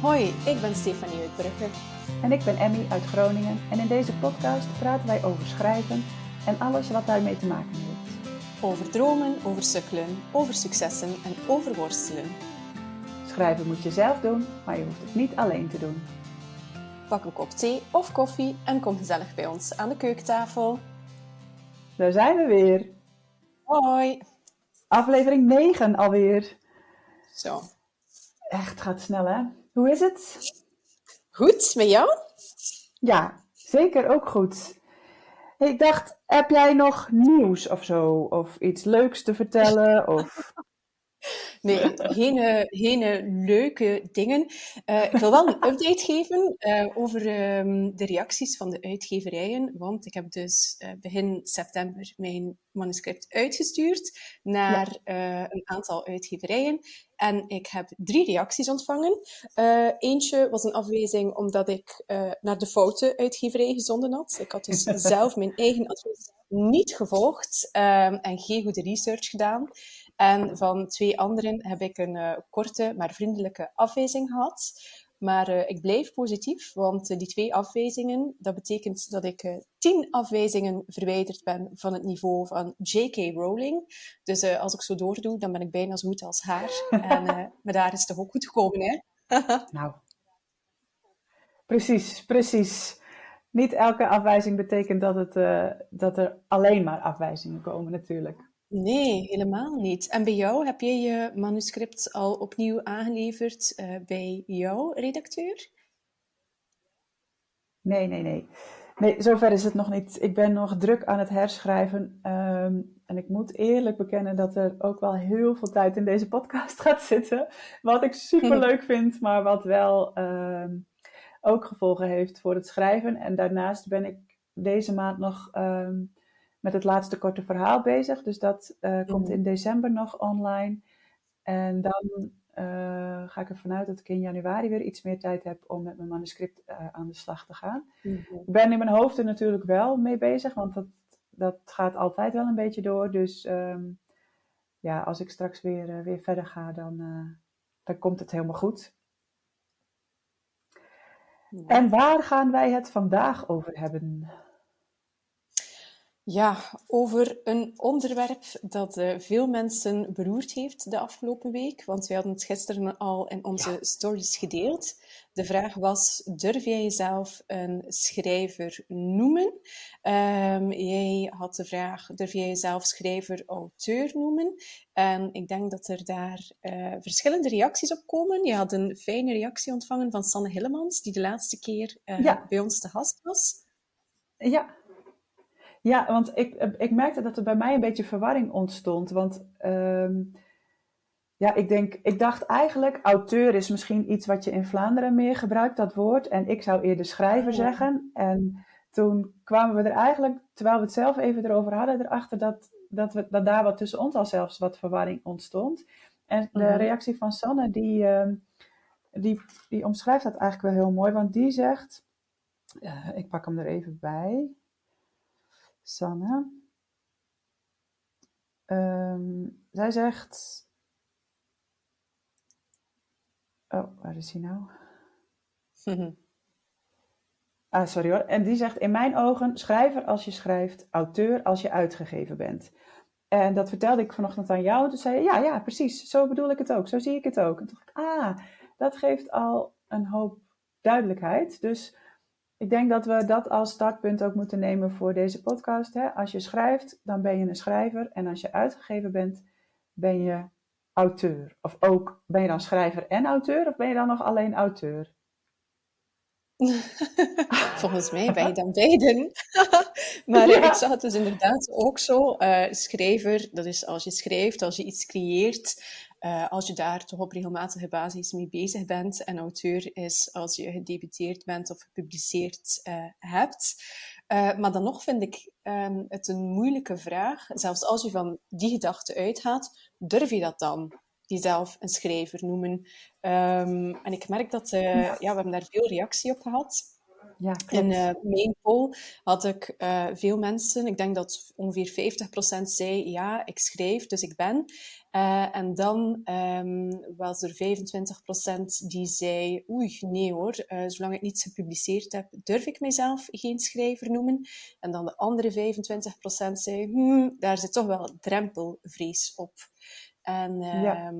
Hoi, ik ben Stefanie Uitbrugge. En ik ben Emmy uit Groningen en in deze podcast praten wij over schrijven en alles wat daarmee te maken heeft. Over dromen, over sukkelen, over successen en over worstelen. Schrijven moet je zelf doen, maar je hoeft het niet alleen te doen. Pak een kop thee of koffie en kom gezellig bij ons aan de keukentafel. Daar zijn we weer. Hoi. Aflevering 9 alweer. Zo. Echt, gaat snel hè? Hoe is het? Goed, met jou? Ja, zeker ook goed. Ik dacht, heb jij nog nieuws of zo? Of iets leuks te vertellen? Of... Nee, geen, eh, geen eh, leuke dingen. Uh, ik wil wel een update geven uh, over um, de reacties van de uitgeverijen. Want ik heb dus begin september mijn manuscript uitgestuurd naar ja. een aantal uitgeverijen. En ik heb drie reacties ontvangen. eentje was een afwijzing omdat ik naar de foute uitgeverij gezonden had. Ik had dus zelf mijn eigen advies niet gevolgd um, en geen goede research gedaan. En van twee anderen heb ik een uh, korte, maar vriendelijke afwijzing gehad. Maar uh, ik blijf positief, want uh, die twee afwijzingen, dat betekent dat ik tien afwijzingen verwijderd ben van het niveau van J.K. Rowling. Dus als ik zo doordoe, dan ben ik bijna zo goed als haar. en, maar daar is het toch ook goed gekomen, hè? nou, precies, precies. Niet elke afwijzing betekent dat, het, dat er alleen maar afwijzingen komen, natuurlijk. Nee, helemaal niet. En bij jou, heb je je manuscript al opnieuw aangeleverd uh, bij jouw redacteur? Nee, nee, nee. Nee, zover is het nog niet. Ik ben nog druk aan het herschrijven. Um, en ik moet eerlijk bekennen dat er ook wel heel veel tijd in deze podcast gaat zitten. Wat ik super leuk vind, maar wat wel um, ook gevolgen heeft voor het schrijven. En daarnaast ben ik deze maand nog um, met het laatste korte verhaal bezig. Dus dat uh, komt Mhm. in december nog online. En dan uh, ga ik ervan uit dat ik in januari weer iets meer tijd heb om met mijn manuscript uh, aan de slag te gaan. Mhm. Ik ben in mijn hoofd er natuurlijk wel mee bezig, want dat, dat gaat altijd wel een beetje door. Dus um, ja, als ik straks weer, weer verder ga, dan, dan komt het helemaal goed. Ja. En waar gaan wij het vandaag over hebben? Ja, over een onderwerp dat uh, veel mensen beroerd heeft de afgelopen week. Want we hadden het gisteren al in onze ja. stories gedeeld. De vraag was: durf jij jezelf een schrijver noemen? Um, jij had de vraag: durf jij jezelf schrijver-auteur noemen? En ik denk dat er daar uh, verschillende reacties op komen. Je had een fijne reactie ontvangen van Sanne Hillemans, die de laatste keer uh, ja. bij ons te gast was. Ja, ja, want ik, ik merkte dat er bij mij een beetje verwarring ontstond. Want um, ja, ik, denk, ik dacht eigenlijk, auteur is misschien iets wat je in Vlaanderen meer gebruikt, dat woord. En ik zou eerder schrijver zeggen. En toen kwamen we er eigenlijk, terwijl we het zelf even erover hadden, erachter dat, dat, we, dat daar wat tussen ons al zelfs wat verwarring ontstond. En de Mhm. reactie van Sanne, die, um, die, die omschrijft dat eigenlijk wel heel mooi. Want die zegt, uh, ik pak hem er even bij. Sanne. Um, zij zegt. Oh, waar is hij nou? Ah, sorry hoor. En die zegt: In mijn ogen, schrijver als je schrijft, auteur als je uitgegeven bent. En dat vertelde ik vanochtend aan jou. En toen zei je: Ja, ja, precies. Zo bedoel ik het ook. Zo zie ik het ook. En toen dacht ik: Ah, dat geeft al een hoop duidelijkheid. Dus ik denk dat we dat als startpunt ook moeten nemen voor deze podcast. Hè? Als je schrijft, dan ben je een schrijver. En als je uitgegeven bent, ben je auteur. Of ook, ben je dan schrijver en auteur? Of ben je dan nog alleen auteur? Volgens mij ben je dan beiden. maar Ja. ik zag het dus inderdaad ook zo. Eh, schrijver, dat is als je schrijft, als je iets creëert, eh, als je daar toch op regelmatige basis mee bezig bent. En auteur is als je gedebuteerd bent of gepubliceerd eh, hebt. Eh, maar dan nog vind ik ehm, het een moeilijke vraag. Zelfs als je van die gedachte uitgaat, durf je dat dan? Jezelf een schrijver noemen. Ehm, en ik merk dat, ja. we hebben daar veel reactie op gehad. Ja, in uh, mijn poll had ik uh, veel mensen, ik denk dat ongeveer 50% zei ja, ik schrijf, dus ik ben. Uh, en dan um, was er 25% die zei oei, nee hoor, zolang ik niets gepubliceerd heb, durf ik mijzelf geen schrijver noemen. En dan de andere 25% zei, hmm, daar zit toch wel drempelvrees op. En ja.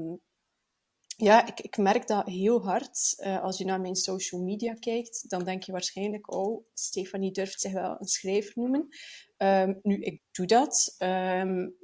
Ja, ik, ik merk dat heel hard. Uh, als je naar mijn social media kijkt, dan denk je waarschijnlijk, oh, Stefanie durft zich wel een schrijver noemen. Um, nu, ik doe dat. Um,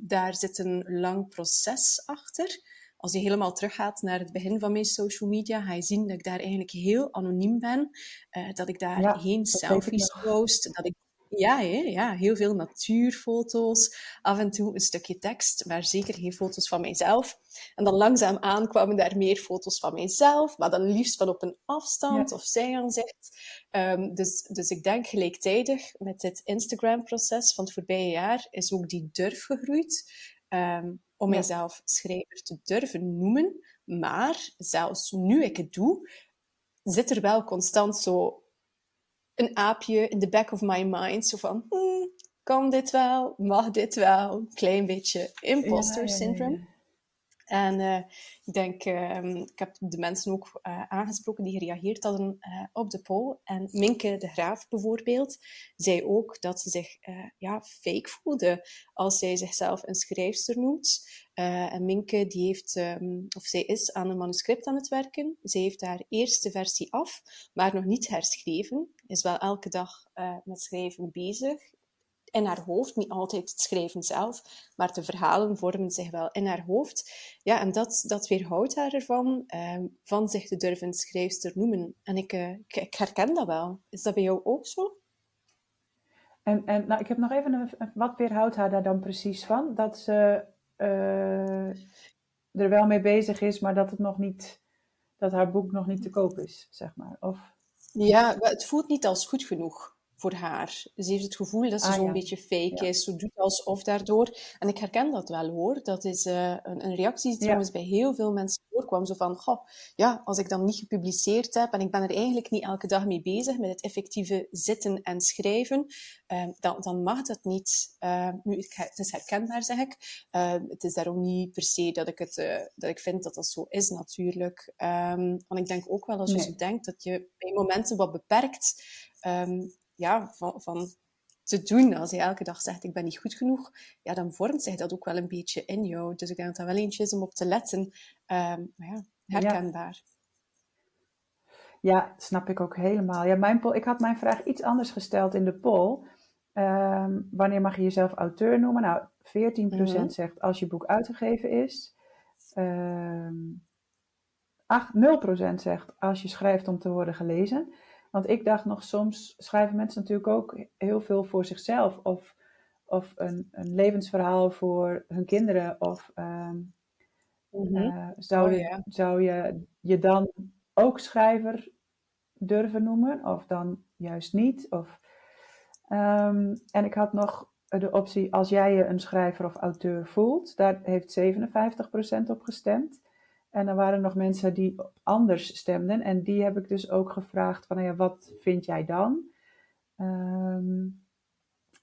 daar zit een lang proces achter. Als je helemaal teruggaat naar het begin van mijn social media, ga je zien dat ik daar eigenlijk heel anoniem ben. Uh, dat ik daar ja, geen selfies post, dat ik ja, ja, heel veel natuurfoto's, af en toe een stukje tekst, maar zeker geen foto's van mijzelf. En dan langzaamaan kwamen daar meer foto's van mijzelf, maar dan liefst van op een afstand of zijaanzicht. Um, dus, dus ik denk gelijktijdig met dit Instagram-proces van het voorbije jaar is ook die durf gegroeid um, om ja. mijzelf schrijver te durven noemen. Maar zelfs nu ik het doe, zit er wel constant zo een aapje in the back of my mind. Zo van, hmm, kan dit wel? Mag dit wel? Klein beetje imposter syndrome. En uh, ik denk, um, ik heb de mensen ook uh, aangesproken die gereageerd hadden uh, op de poll. En Minke de Graaf bijvoorbeeld, zei ook dat ze zich ja, fake voelde als zij zichzelf een schrijfster noemt. en Minke die heeft, um, of zij is aan een manuscript aan het werken. Ze heeft haar eerste versie af, maar nog niet herschreven. Is wel elke dag met schrijven bezig in haar hoofd. Niet altijd het schrijven zelf, maar de verhalen vormen zich wel in haar hoofd. Ja, en dat, dat weerhoudt haar ervan uh, van zich te durven schrijfster noemen. En ik, uh, ik, ik, herken dat wel. Is dat bij jou ook zo? En, en nou, ik heb nog even een, wat weerhoudt haar daar dan precies van? Dat ze uh, er wel mee bezig is, maar dat het nog niet, dat haar boek nog niet te koop is, zeg maar. Of... Ja, het voelt niet als goed genoeg voor haar. Ze heeft het gevoel dat ze ah, zo'n beetje fake is. Ze doet alsof daardoor. En ik herken dat wel hoor. Dat is uh, een, een, reactie die trouwens bij heel veel mensen voorkwam. Zo van, goh, ja, als ik dan niet gepubliceerd heb en ik ben er eigenlijk niet elke dag mee bezig met het effectieve zitten en schrijven, uh, dan, dan mag dat niet. Uh, nu, het is herkenbaar, zeg ik. het is daarom niet per se dat ik, het, dat ik vind dat dat zo is natuurlijk. Um, want ik denk ook wel als je nee. zo denkt dat je bij momenten wat beperkt um, ja, van, van te doen. Als je elke dag zegt, ik ben niet goed genoeg, ja, dan vormt zich dat ook wel een beetje in jou. Dus ik denk dat dat wel eentje is om op te letten. Um, maar ja, herkenbaar. Ja. ja. snap ik ook helemaal. Ja, mijn poll, ik had mijn vraag iets anders gesteld in de poll. Um, wanneer mag je jezelf auteur noemen? Nou, 14% mm -hmm. zegt als je boek uitgegeven is. Um, 8, 0% zegt als je schrijft om te worden gelezen. Want ik dacht nog, soms schrijven mensen natuurlijk ook heel veel voor zichzelf. Of, of een, een levensverhaal voor hun kinderen. Of um, mm-hmm. uh, zou, oh, je, zou je je dan ook schrijver durven noemen? Of dan juist niet? Of, um, en ik had nog de optie, als jij je een schrijver of auteur voelt, daar heeft 57% op gestemd. En er waren nog mensen die anders stemden. En die heb ik dus ook gevraagd van, nou ja, wat vind jij dan? Um,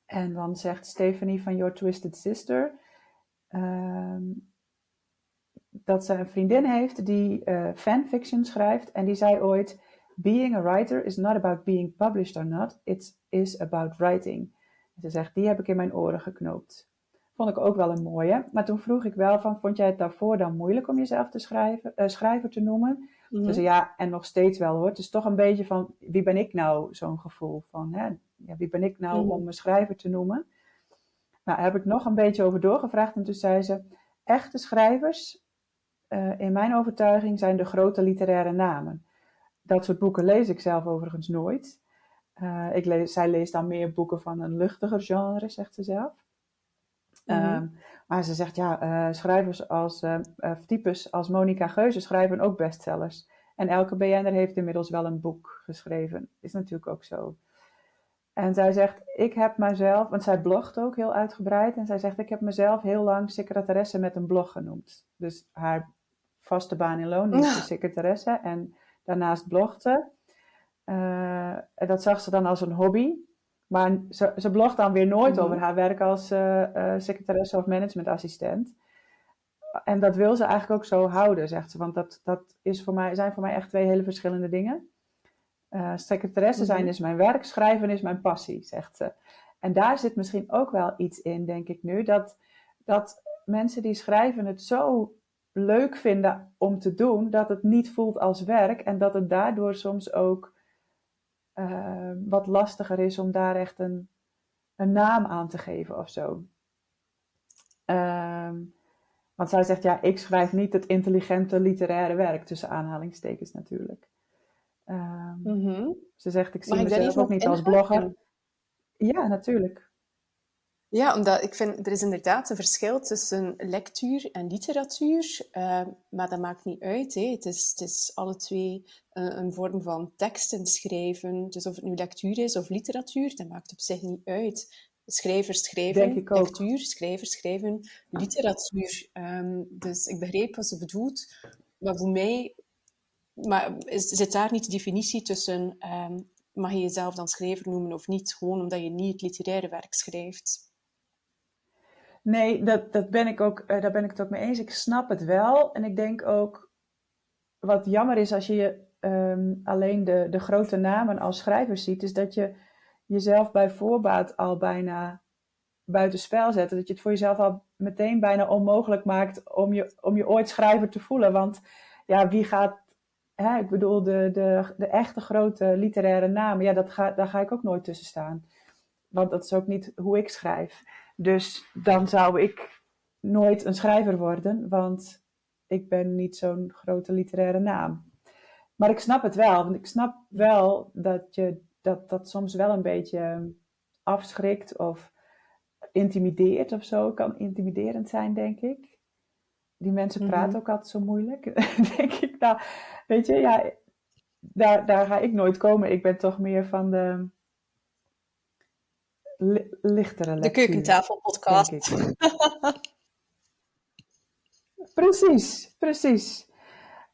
en dan zegt Stephanie van Your Twisted Sister um, dat ze een vriendin heeft die uh, fanfiction schrijft. En die zei ooit, being a writer is not about being published or not. It is about writing. En ze zegt, die heb ik in mijn oren geknoopt. Vond ik ook wel een mooie. Maar toen vroeg ik wel van, vond jij het daarvoor dan moeilijk om jezelf te schrijven, uh, schrijver te noemen? Mm -hmm. ja, en nog steeds wel hoor. Het is toch een beetje van, wie ben ik nou? Zo'n gevoel van, hè? Ja, wie ben ik nou mm -hmm. om me schrijver te noemen? Nou, daar heb ik nog een beetje over doorgevraagd. En toen zei ze, echte schrijvers, uh, in mijn overtuiging, zijn de grote literaire namen. Dat soort boeken lees ik zelf overigens nooit. Uh, ik lees, zij leest dan meer boeken van een luchtiger genre, zegt ze zelf. Mm-hmm. Um, maar ze zegt, ja, uh, schrijvers als, uh, types als Monica Geuze schrijven ook bestsellers. En elke BN'er heeft inmiddels wel een boek geschreven. Is natuurlijk ook zo. En zij zegt, ik heb mezelf, want zij blogt ook heel uitgebreid. En zij zegt, ik heb mezelf heel lang secretaresse met een blog genoemd. Dus haar vaste baan in loon is de secretaresse. En daarnaast blogde. Uh, dat zag ze dan als een hobby. Maar ze, ze blogt dan weer nooit mhm. over haar werk als uh, secretaresse of managementassistent. En dat wil ze eigenlijk ook zo houden, zegt ze. Want dat, dat is voor mij, zijn voor mij echt twee hele verschillende dingen. Uh, secretaresse zijn mhm. is mijn werk, schrijven is mijn passie, zegt ze. En daar zit misschien ook wel iets in, denk ik nu. Dat, dat mensen die schrijven het zo leuk vinden om te doen, dat het niet voelt als werk. En dat het daardoor soms ook uh, wat lastiger is om daar echt een, een naam aan te geven of zo. Uh, want zij zegt, ja, ik schrijf niet het intelligente literaire werk, tussen aanhalingstekens natuurlijk. Um, Ze zegt, ik zie Mag mezelf ook niet als blogger. Ja, natuurlijk. Ja, omdat ik vind, er is inderdaad een verschil tussen lectuur en literatuur, uh, maar dat maakt niet uit. Hè. Het, is, het is alle twee een, een, vorm van teksten schrijven. Dus of het nu lectuur is of literatuur, dat maakt op zich niet uit. Schrijvers schrijven, lectuur, schrijvers schrijven, literatuur. Um, dus ik begreep wat ze bedoelt, maar voor mij maar is, zit daar niet de definitie tussen um, mag je jezelf dan schrijver noemen of niet, gewoon omdat je niet het literaire werk schrijft? Nee, dat, dat ben ik ook, uh, daar ben ik het ook mee eens. Ik snap het wel. En ik denk ook, wat jammer is als je um, alleen de, de grote namen als schrijver ziet, is dat je jezelf bij voorbaat al bijna buitenspel zet. Dat je het voor jezelf al meteen bijna onmogelijk maakt om je, om je ooit schrijver te voelen. Want ja, wie gaat hè, ik bedoel, de, de, de echte grote literaire namen, ja, dat ga, daar ga ik ook nooit tussen staan. Want dat is ook niet hoe ik schrijf. Dus dan zou ik nooit een schrijver worden, want ik ben niet zo'n grote literaire naam. Maar ik snap het wel, want ik snap wel dat je dat, dat soms wel een beetje afschrikt of intimideert of zo. Kan intimiderend zijn, denk ik. Die mensen praten mhm. ook altijd zo moeilijk. denk ik, nou, weet je, ja, daar, daar ga ik nooit komen. Ik ben toch meer van de lichtere lectuur. De keukentafelpodcast. precies, precies.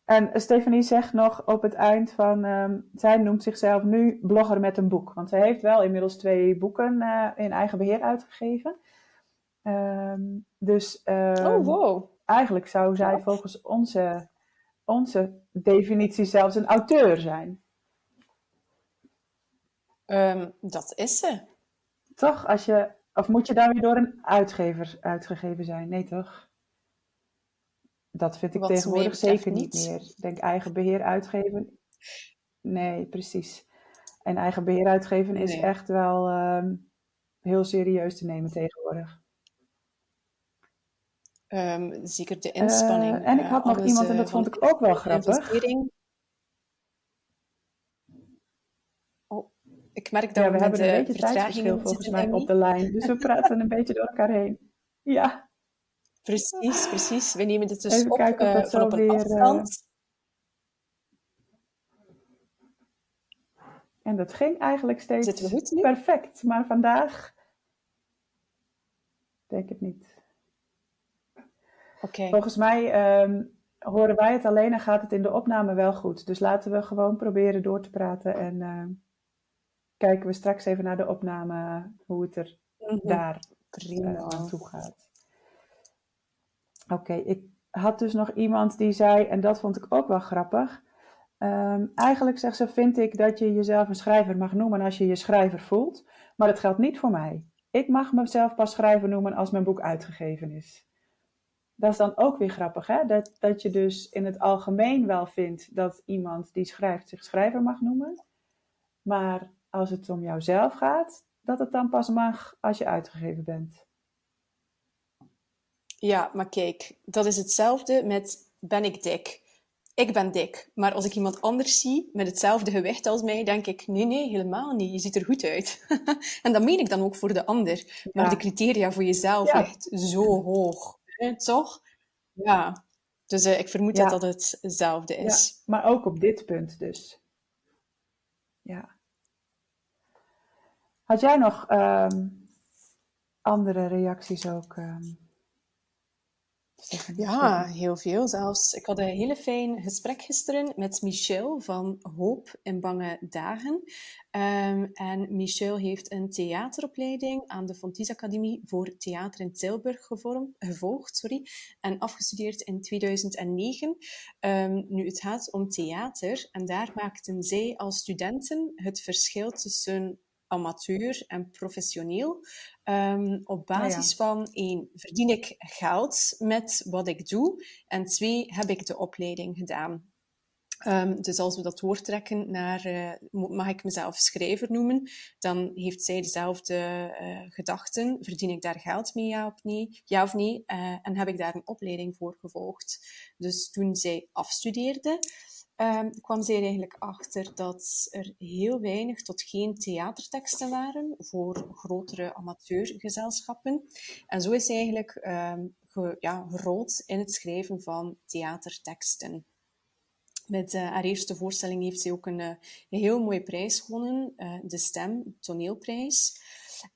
En Stefanie zegt nog op het eind van, um, zij noemt zichzelf nu blogger met een boek. Want zij heeft wel inmiddels twee boeken uh, in eigen beheer uitgegeven. Um, dus um, oh, wow eigenlijk zou zij volgens onze, onze definitie zelfs een auteur zijn. Dat is ze. Toch? Als je, of moet je daar weer door een uitgever uitgegeven zijn? Nee, toch? Dat vind ik tegenwoordig zeker niet meer. Ik denk eigen beheer uitgeven. Nee, precies. En eigen beheer uitgeven is echt wel um, heel serieus te nemen tegenwoordig. Um, zeker de inspanning. Uh, en ik had nog iemand, en dat vond ik ook wel grappig. Ik merk dat ja, we, we hebben een beetje tijdsverschil volgens mij op de lijn. Dus we praten een beetje door elkaar heen. Ja. Precies, precies. We nemen dit dus Even op, kijken of dat uh, op een weer, afstand. En dat ging eigenlijk steeds perfect. Maar vandaag denk ik niet. Volgens mij um, horen wij het alleen en gaat het in de opname wel goed. Dus laten we gewoon proberen door te praten en uh, kijken we straks even naar de opname hoe het er mm -hmm. daar uh, naartoe gaat. Oké, ik had dus nog iemand die zei, en dat vond ik ook wel grappig. Um, eigenlijk zegt ze, vind ik dat je jezelf een schrijver mag noemen als je je schrijver voelt. Maar dat geldt niet voor mij. Ik mag mezelf pas schrijver noemen als mijn boek uitgegeven is dat is dan ook weer grappig, hè? Dat, dat je dus in het algemeen wel vindt dat iemand die schrijft zich schrijver mag noemen. Maar als het om jouzelf gaat, dat het dan pas mag als je uitgegeven bent. Ja, maar kijk, dat is hetzelfde met ben ik dik? Ik ben dik, maar als ik iemand anders zie met hetzelfde gewicht als mij, denk ik, nee, nee, helemaal niet. Je ziet er goed uit. en dat meen ik dan ook voor de ander. Maar de criteria voor jezelf ja. echt zo hoog toch? Ja. Dus uh, ik vermoed ja. dat dat hetzelfde is. Ja, maar ook op dit punt dus. Ja. Had jij nog um, andere reacties ook, um, Ja, heel veel zelfs. Ik had een hele fijn gesprek gisteren met Michel van Hoop in Bange Dagen. Um, en Michel heeft een theateropleiding aan de Fontis Academie voor Theater in Tilburg gevolgd sorry, en afgestudeerd in 2009. Um, ehm, nu, het gaat om theater en daar maakten zij als studenten het verschil tussen amateur en professioneel. Um, op ah, basis van één, verdien ik geld met wat ik doe? En twee, heb ik de opleiding gedaan? Um, dus als we dat doortrekken naar, uh, mag ik mezelf schrijver noemen, dan heeft zij dezelfde uh, gedachten. Verdien ik daar geld mee, ja of nee? Ja of nee? Uh, en heb ik daar een opleiding voor gevolgd. Dus toen zij afstudeerde, um, kwam zij er eigenlijk achter dat er heel weinig tot geen theaterteksten waren voor grotere amateurgezelschappen. En zo is zij eigenlijk um, ja, gerold in het schrijven van theaterteksten. Met uh, haar eerste voorstelling heeft zij ook een, een heel mooie prijs gewonnen, uh, de Stem, toneelprijs.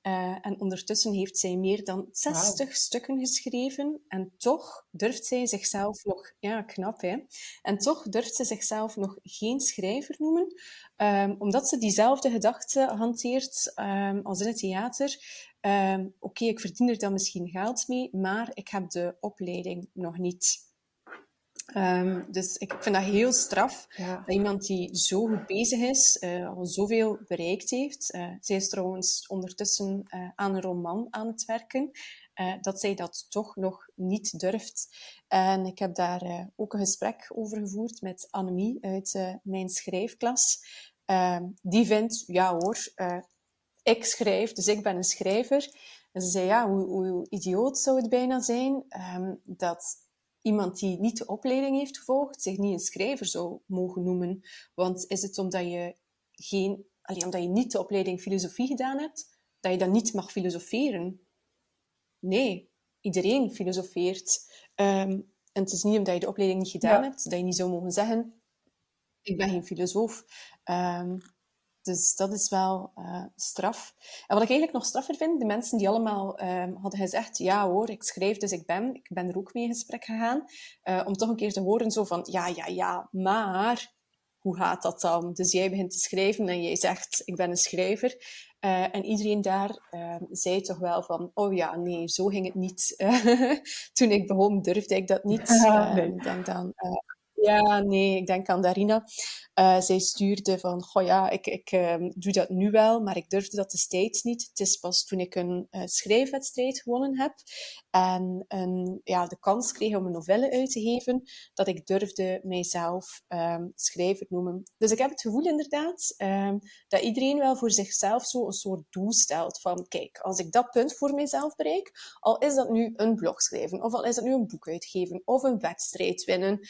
Uh, en ondertussen heeft zij meer dan 60 stukken geschreven. En toch durft zij zichzelf nog, ja, knap hè. En toch durft ze zichzelf nog geen schrijver noemen, um, omdat ze diezelfde gedachte hanteert um, als in het theater. Um, Oké, okay, ik verdien er dan misschien geld mee, maar ik heb de opleiding nog niet. Um, dus ik vind dat heel straf. Ja. Dat iemand die zo goed bezig is, uh, al zoveel bereikt heeft. Uh, zij is trouwens ondertussen uh, aan een roman aan het werken. dat zij dat toch nog niet durft. En ik heb daar ook een gesprek over gevoerd met Annemie uit mijn schrijfklas. Ehm, die vindt, ja hoor, ik schrijf, dus ik ben een schrijver. En ze zei, ja, hoe, hoe idioot zou het bijna zijn um, dat iemand die niet de opleiding heeft gevolgd zich niet een schrijver zou mogen noemen. Want is het omdat je, geen, alleen omdat je niet de opleiding filosofie gedaan hebt, dat je dan niet mag filosoferen? Nee, iedereen filosofeert. Um, en het is niet omdat je de opleiding niet gedaan hebt, dat je niet zou mogen zeggen, ik ben geen filosoof. Um, dus dat is wel uh, straf. En wat ik eigenlijk nog straffer vind, de mensen die allemaal um, hadden gezegd, ja hoor, ik schrijf, dus ik ben. Ik ben er ook mee in gesprek gegaan. Uh, om toch een keer te horen zo van, ja, ja, ja, maar hoe gaat dat dan? Dus jij begint te schrijven en jij zegt, ik ben een schrijver. Uh, en iedereen daar uh, zei toch wel van, oh ja, nee, zo ging het niet. Toen ik begon, durfde ik dat niet. Ja, nee. dan, dan ja, nee, ik denk aan Darina. Uh, zij stuurde van, goh ja, ik, ik uh, doe dat nu wel, maar ik durfde dat destijds niet. Het is pas toen ik een uh, schrijfwedstrijd gewonnen heb en een, ja, de kans kreeg om een novelle uit te geven, dat ik durfde mijzelf um, schrijver noemen. Dus ik heb het gevoel inderdaad um, dat iedereen wel voor zichzelf zo een soort doel stelt van, kijk, als ik dat punt voor mijzelf bereik, al is dat nu een blog schrijven, of al is dat nu een boek uitgeven, of een wedstrijd winnen,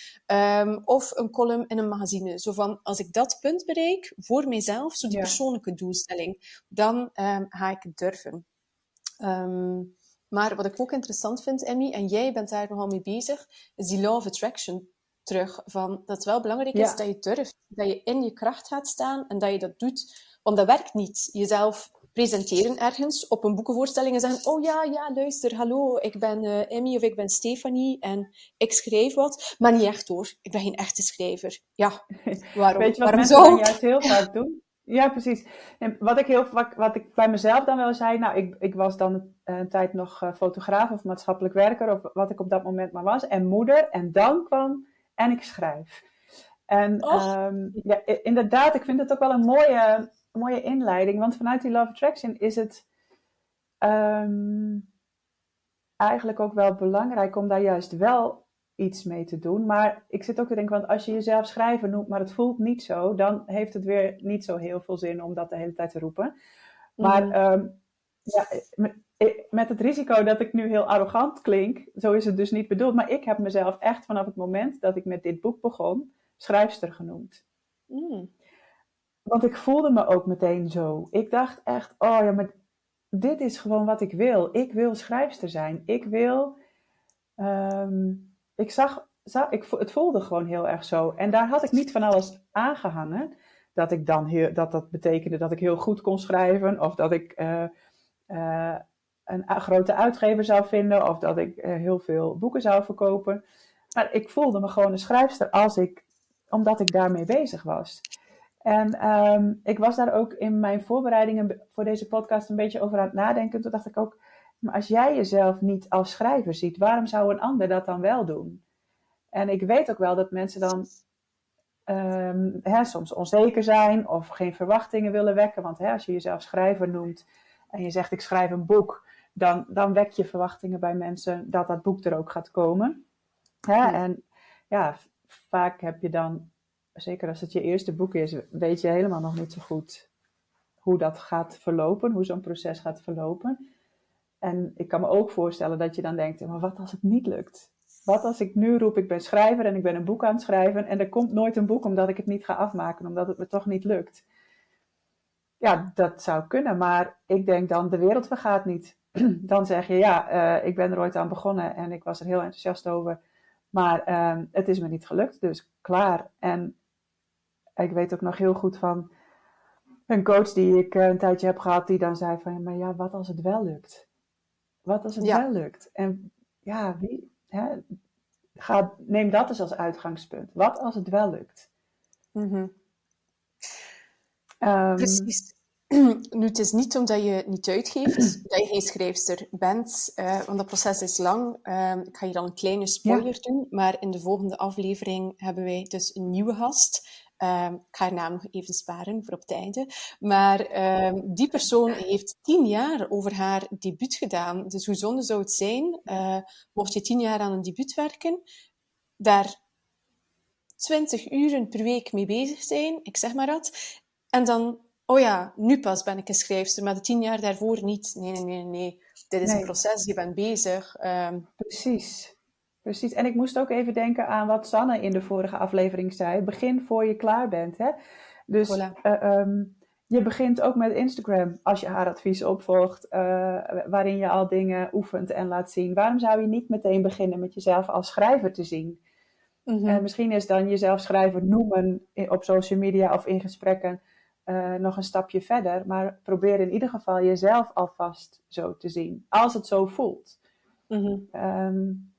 of een column in een magazine, zo van, als ik dat punt bereik voor mijzelf, zo die ja. persoonlijke doelstelling, dan um, ga ik het durven. Um, maar wat ik ook interessant vind, Emmy, en jij bent daar nogal mee bezig, is die law of attraction terug. Van, dat het wel belangrijk is dat je durft, dat je in je kracht gaat staan en dat je dat doet. Want dat werkt niet. Jezelf presenteren ergens op een boekenvoorstelling en zeggen: Oh ja, ja, luister, hallo, ik ben uh, Emmy of ik ben Stefanie en ik schrijf wat. Maar niet echt hoor, ik ben geen echte schrijver. Ja, waarom? Weet je wat waarom mensen dan juist heel vaak doen? Ja, precies. En wat ik, heel, wat, wat ik bij mezelf dan wel zei, nou, ik, ik was dan een tijd nog uh, fotograaf of maatschappelijk werker, of wat ik op dat moment maar was, en moeder. En dan kwam, en ik schrijf. En um, ja, inderdaad, ik vind het ook wel een mooie, mooie inleiding, want vanuit die Love Attraction is het um, eigenlijk ook wel belangrijk om daar juist wel iets mee te doen. Maar ik zit ook te denken, want als je jezelf schrijver noemt, maar het voelt niet zo, dan heeft het weer niet zo heel veel zin om dat de hele tijd te roepen. Maar mm um, ja, met, met het risico dat ik nu heel arrogant klink, zo is het dus niet bedoeld. Maar ik heb mezelf echt vanaf het moment dat ik met dit boek begon, schrijfster genoemd. Mm. Want ik voelde me ook meteen zo. Ik dacht echt, oh ja, maar dit is gewoon wat ik wil. Ik wil schrijfster zijn. Ik wil. Um, ik zag, ik, het voelde gewoon heel erg zo. En daar had ik niet van alles aangehangen. Dat ik dan dat dat betekende dat ik heel goed kon schrijven. Of dat ik uh, uh, een grote uitgever zou vinden of dat ik heel veel boeken zou verkopen. Maar ik voelde me gewoon een schrijfster als ik, omdat ik daarmee bezig was. En ehm, ik was daar ook in mijn voorbereidingen voor deze podcast een beetje over aan het nadenken. Toen dacht ik ook, maar als jij jezelf niet als schrijver ziet, waarom zou een ander dat dan wel doen? En ik weet ook wel dat mensen dan um, hè, soms onzeker zijn of geen verwachtingen willen wekken. Want hè, als je jezelf schrijver noemt en je zegt ik schrijf een boek, dan, dan wek je verwachtingen bij mensen dat dat boek er ook gaat komen. Hè? En ja, vaak heb je dan, zeker als het je eerste boek is, weet je helemaal nog niet zo goed hoe dat gaat verlopen, hoe zo'n proces gaat verlopen. En ik kan me ook voorstellen dat je dan denkt, maar wat als het niet lukt? Wat als ik nu roep, ik ben schrijver en ik ben een boek aan het schrijven en er komt nooit een boek omdat ik het niet ga afmaken, omdat het me toch niet lukt. Ja, dat zou kunnen, maar ik denk dan, de wereld vergaat niet. Dan zeg je, ja, uh, ik ben er ooit aan begonnen en ik was er heel enthousiast over, maar uh, het is me niet gelukt, dus klaar. En ik weet ook nog heel goed van een coach die ik uh, een tijdje heb gehad, die dan zei van, maar ja, wat als het wel lukt? Wat als het ja. wel lukt? En ja, wie, hè, ga, neem dat eens als uitgangspunt. Wat als het wel lukt? Mm -hmm. um, Precies. Nu, het is niet omdat je niet uitgeeft dat je geen schrijfster bent, uh, want dat proces is lang. Uh, ik ga hier al een kleine spoiler ja. doen, maar in de volgende aflevering hebben wij dus een nieuwe gast. Um, ik ga haar naam nog even sparen voor op het einde. Maar um, die persoon heeft tien jaar over haar debuut gedaan. Dus hoe zonde zou het zijn, uh, mocht je tien jaar aan een debuut werken, daar twintig uren per week mee bezig zijn, ik zeg maar dat, en dan, oh ja, nu pas ben ik een schrijfster, maar de tien jaar daarvoor niet. Nee, nee, nee, nee. Dit is nee. een proces, je bent bezig. Um, Precies. Precies, en ik moest ook even denken aan wat Sanne in de vorige aflevering zei. Begin voor je klaar bent. Hè? Dus uh, um, je begint ook met Instagram als je haar advies opvolgt, uh, waarin je al dingen oefent en laat zien. Waarom zou je niet meteen beginnen met jezelf als schrijver te zien? Mm-hmm. En misschien is dan jezelf schrijver noemen op social media of in gesprekken uh, nog een stapje verder. Maar probeer in ieder geval jezelf alvast zo te zien, als het zo voelt. Um,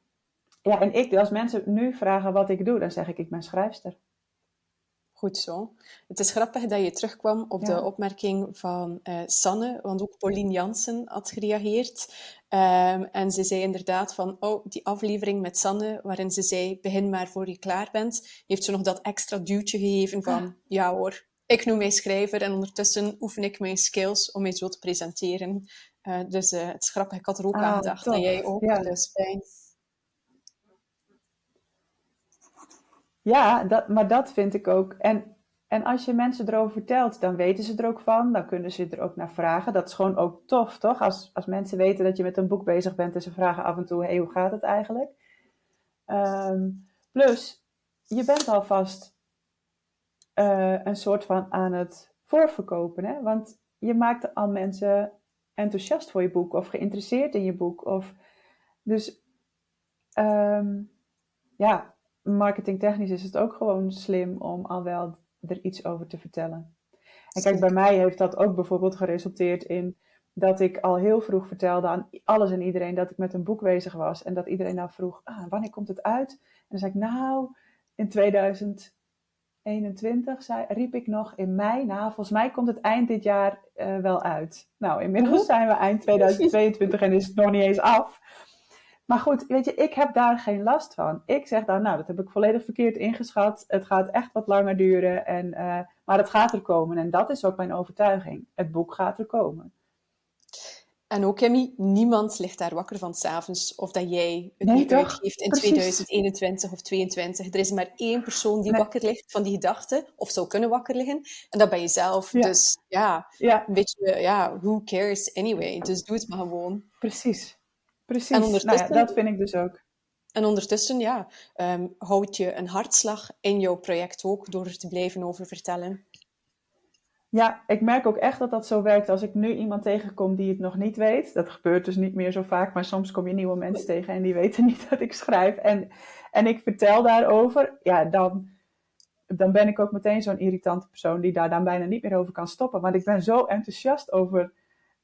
ja, en ik, als mensen nu vragen wat ik doe, dan zeg ik, ik ben schrijfster. Goed zo. Het is grappig dat je terugkwam op ja. de opmerking van uh, Sanne, want ook Pauline Jansen had gereageerd. Um, en ze zei inderdaad van, oh, die aflevering met Sanne, waarin ze zei, begin maar voor je klaar bent, heeft ze nog dat extra duwtje gegeven van, ah. ja hoor, ik noem mij schrijver en ondertussen oefen ik mijn skills om mij zo te presenteren. Uh, dus uh, het is grappig, ik had er ook ah, aan gedacht, en jij ook, ja. dus fijn. Ja, dat, maar dat vind ik ook. En, en als je mensen erover vertelt, dan weten ze er ook van. Dan kunnen ze er ook naar vragen. Dat is gewoon ook tof, toch? Als, als mensen weten dat je met een boek bezig bent en ze vragen af en toe: hey, hoe gaat het eigenlijk? Um, plus, je bent alvast uh, een soort van aan het voorverkopen. Hè? Want je maakt al mensen enthousiast voor je boek of geïnteresseerd in je boek. Of, dus um, ja, marketingtechnisch is het ook gewoon slim om al wel er iets over te vertellen. En kijk, bij mij heeft dat ook bijvoorbeeld geresulteerd in dat ik al heel vroeg vertelde aan alles en iedereen dat ik met een boek bezig was. En dat iedereen dan vroeg, ah, wanneer komt het uit? En dan zei ik, nou, in 2021 zei, riep ik nog in mei. Nou, volgens mij komt het eind dit jaar uh, wel uit. Nou, inmiddels zijn we eind 2022 en is het nog niet eens af. Maar goed, weet je, ik heb daar geen last van. Ik zeg dan, nou, dat heb ik volledig verkeerd ingeschat. Het gaat echt wat langer duren, en, uh, maar het gaat er komen. En dat is ook mijn overtuiging. Het boek gaat er komen. En ook, Emmy, niemand ligt daar wakker van s'avonds of dat jij het nee, niet uitgeeft in Precies. 2021 of 2022. Er is maar één persoon die nee. wakker ligt van die gedachte, of zou kunnen wakker liggen, en dat ben je zelf. Ja. Dus ja, ja, een beetje, ja, who cares anyway? Dus doe het maar gewoon. Precies. Precies, en ondertussen, nou ja, dat vind ik dus ook. En ondertussen, ja, um, houd je een hartslag in jouw project ook door er te blijven over vertellen. Ja, ik merk ook echt dat dat zo werkt. Als ik nu iemand tegenkom die het nog niet weet, dat gebeurt dus niet meer zo vaak, maar soms kom je nieuwe mensen tegen en die weten niet dat ik schrijf. En, en ik vertel daarover, ja, dan, dan ben ik ook meteen zo'n irritante persoon die daar dan bijna niet meer over kan stoppen. Want ik ben zo enthousiast over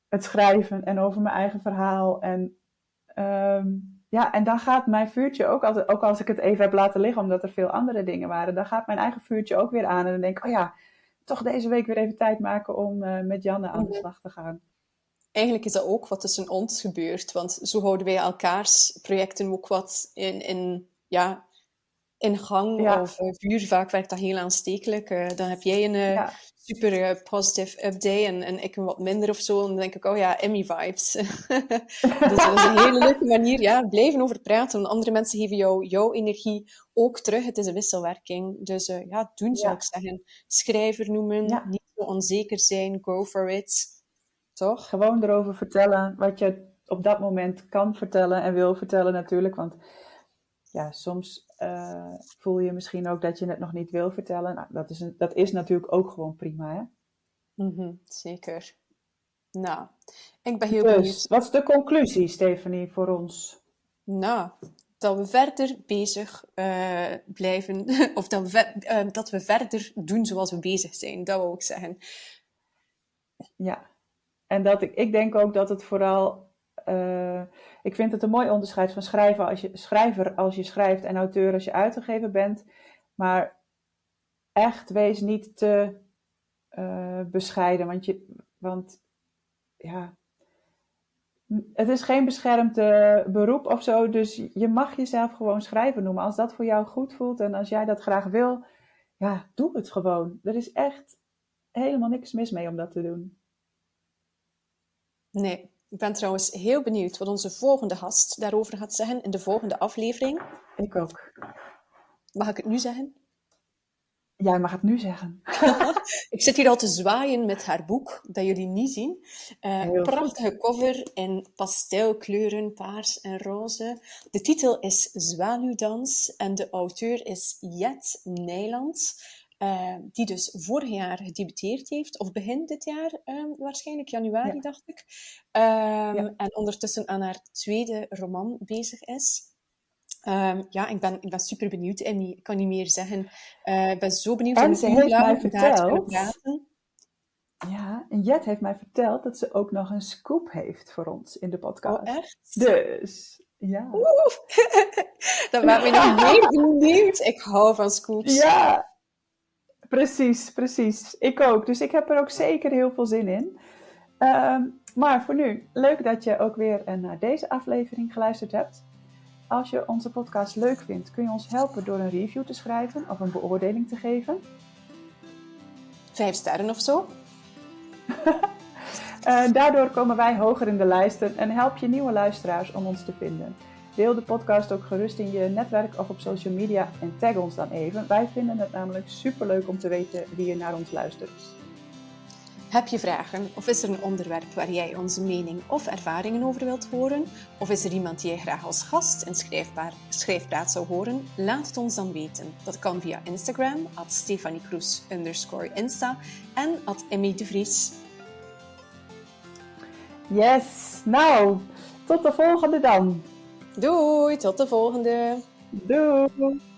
het schrijven en over mijn eigen verhaal. En, ehm, ja, en dan gaat mijn vuurtje ook altijd, ook als ik het even heb laten liggen, omdat er veel andere dingen waren, dan gaat mijn eigen vuurtje ook weer aan. En dan denk ik, oh ja, toch deze week weer even tijd maken om uh, met Janne aan de slag te gaan. Eigenlijk is dat ook wat tussen ons gebeurt, want zo houden wij elkaars projecten ook wat in, in ja, in gang of uh, vuur. Vaak werkt dat heel aanstekelijk. Uh, dan heb jij een uh, super positive update en, en ik een wat minder of zo. En dan denk ik, oh ja, Emmy vibes. dus dat is een hele leuke manier. Ja, blijven over praten. Want andere mensen geven jou jouw energie ook terug. Het is een wisselwerking. Dus ja, doen zou ik zeggen. Schrijver noemen, niet zo onzeker zijn, go for it. Toch? Gewoon erover vertellen wat je op dat moment kan vertellen en wil vertellen natuurlijk. Want ja, soms uh, voel je misschien ook dat je het nog niet wil vertellen. Nou, dat, is een, dat is natuurlijk ook gewoon prima, hè? Mm zeker. Nou, ik ben heel dus, benieuwd. Wat is de conclusie, Stephanie, voor ons? Nou, dat we verder bezig uh, blijven, of dat we, uh, dat we verder doen zoals we bezig zijn, dat wil ik zeggen. Ja, en dat ik, ik denk ook dat het vooral uh, ik vind het een mooi onderscheid van schrijven als je, schrijver als je schrijft en auteur als je uitgegeven bent. Maar echt wees niet te uh, bescheiden. Want, je, want ja, het is geen beschermd uh, beroep of zo. Dus je mag jezelf gewoon schrijver noemen. Als dat voor jou goed voelt en als jij dat graag wil, ja, doe het gewoon. Er is echt helemaal niks mis mee om dat te doen. Nee, ik ben trouwens heel benieuwd wat onze volgende gast daarover gaat zeggen in de volgende aflevering. Ik ook. Mag ik het nu zeggen? Jij mag het nu zeggen. ik zit hier al te zwaaien met haar boek, dat jullie niet zien. Uh, prachtige cover in pastelkleuren, paars en roze. De titel is Zwaluwdans en de auteur is Jet Nijland. Uh, die dus vorig jaar gedebuteerd heeft, of begin dit jaar, um, waarschijnlijk januari, dacht ik. Um, ja. En ondertussen aan haar tweede roman bezig is. Um, ja, ik ben, ik ben super benieuwd, en ik kan niet meer zeggen. Uh, ik ben zo benieuwd en ze heeft mij verteld. Ja, en Jet heeft mij verteld dat ze ook nog een scoop heeft voor ons in de podcast. Oh, echt? Dus, ja. dat maakt me nog meer benieuwd. Ik hou van scoops. Ja, Precies, precies. Ik ook. Dus ik heb er ook zeker heel veel zin in. Uh, maar voor nu, leuk dat je ook weer naar deze aflevering geluisterd hebt. Als je onze podcast leuk vindt, kun je ons helpen door een review te schrijven of een beoordeling te geven. Vijf sterren of zo. uh, daardoor komen wij hoger in de lijsten en help je nieuwe luisteraars om ons te vinden. Deel de podcast ook gerust in je netwerk of op social media en tag ons dan even. Wij vinden het namelijk superleuk om te weten wie er naar ons luistert. Heb je vragen of is er een onderwerp waar jij onze mening of ervaringen over wilt horen? Of is er iemand die jij graag als gast in schrijfpraat zou horen? Laat het ons dan weten. Dat kan via Instagram, at Stefanie Kroes underscore Insta en at Emmy de Vries. Yes, nou, tot de volgende dan. Doei, tot de volgende. Doei.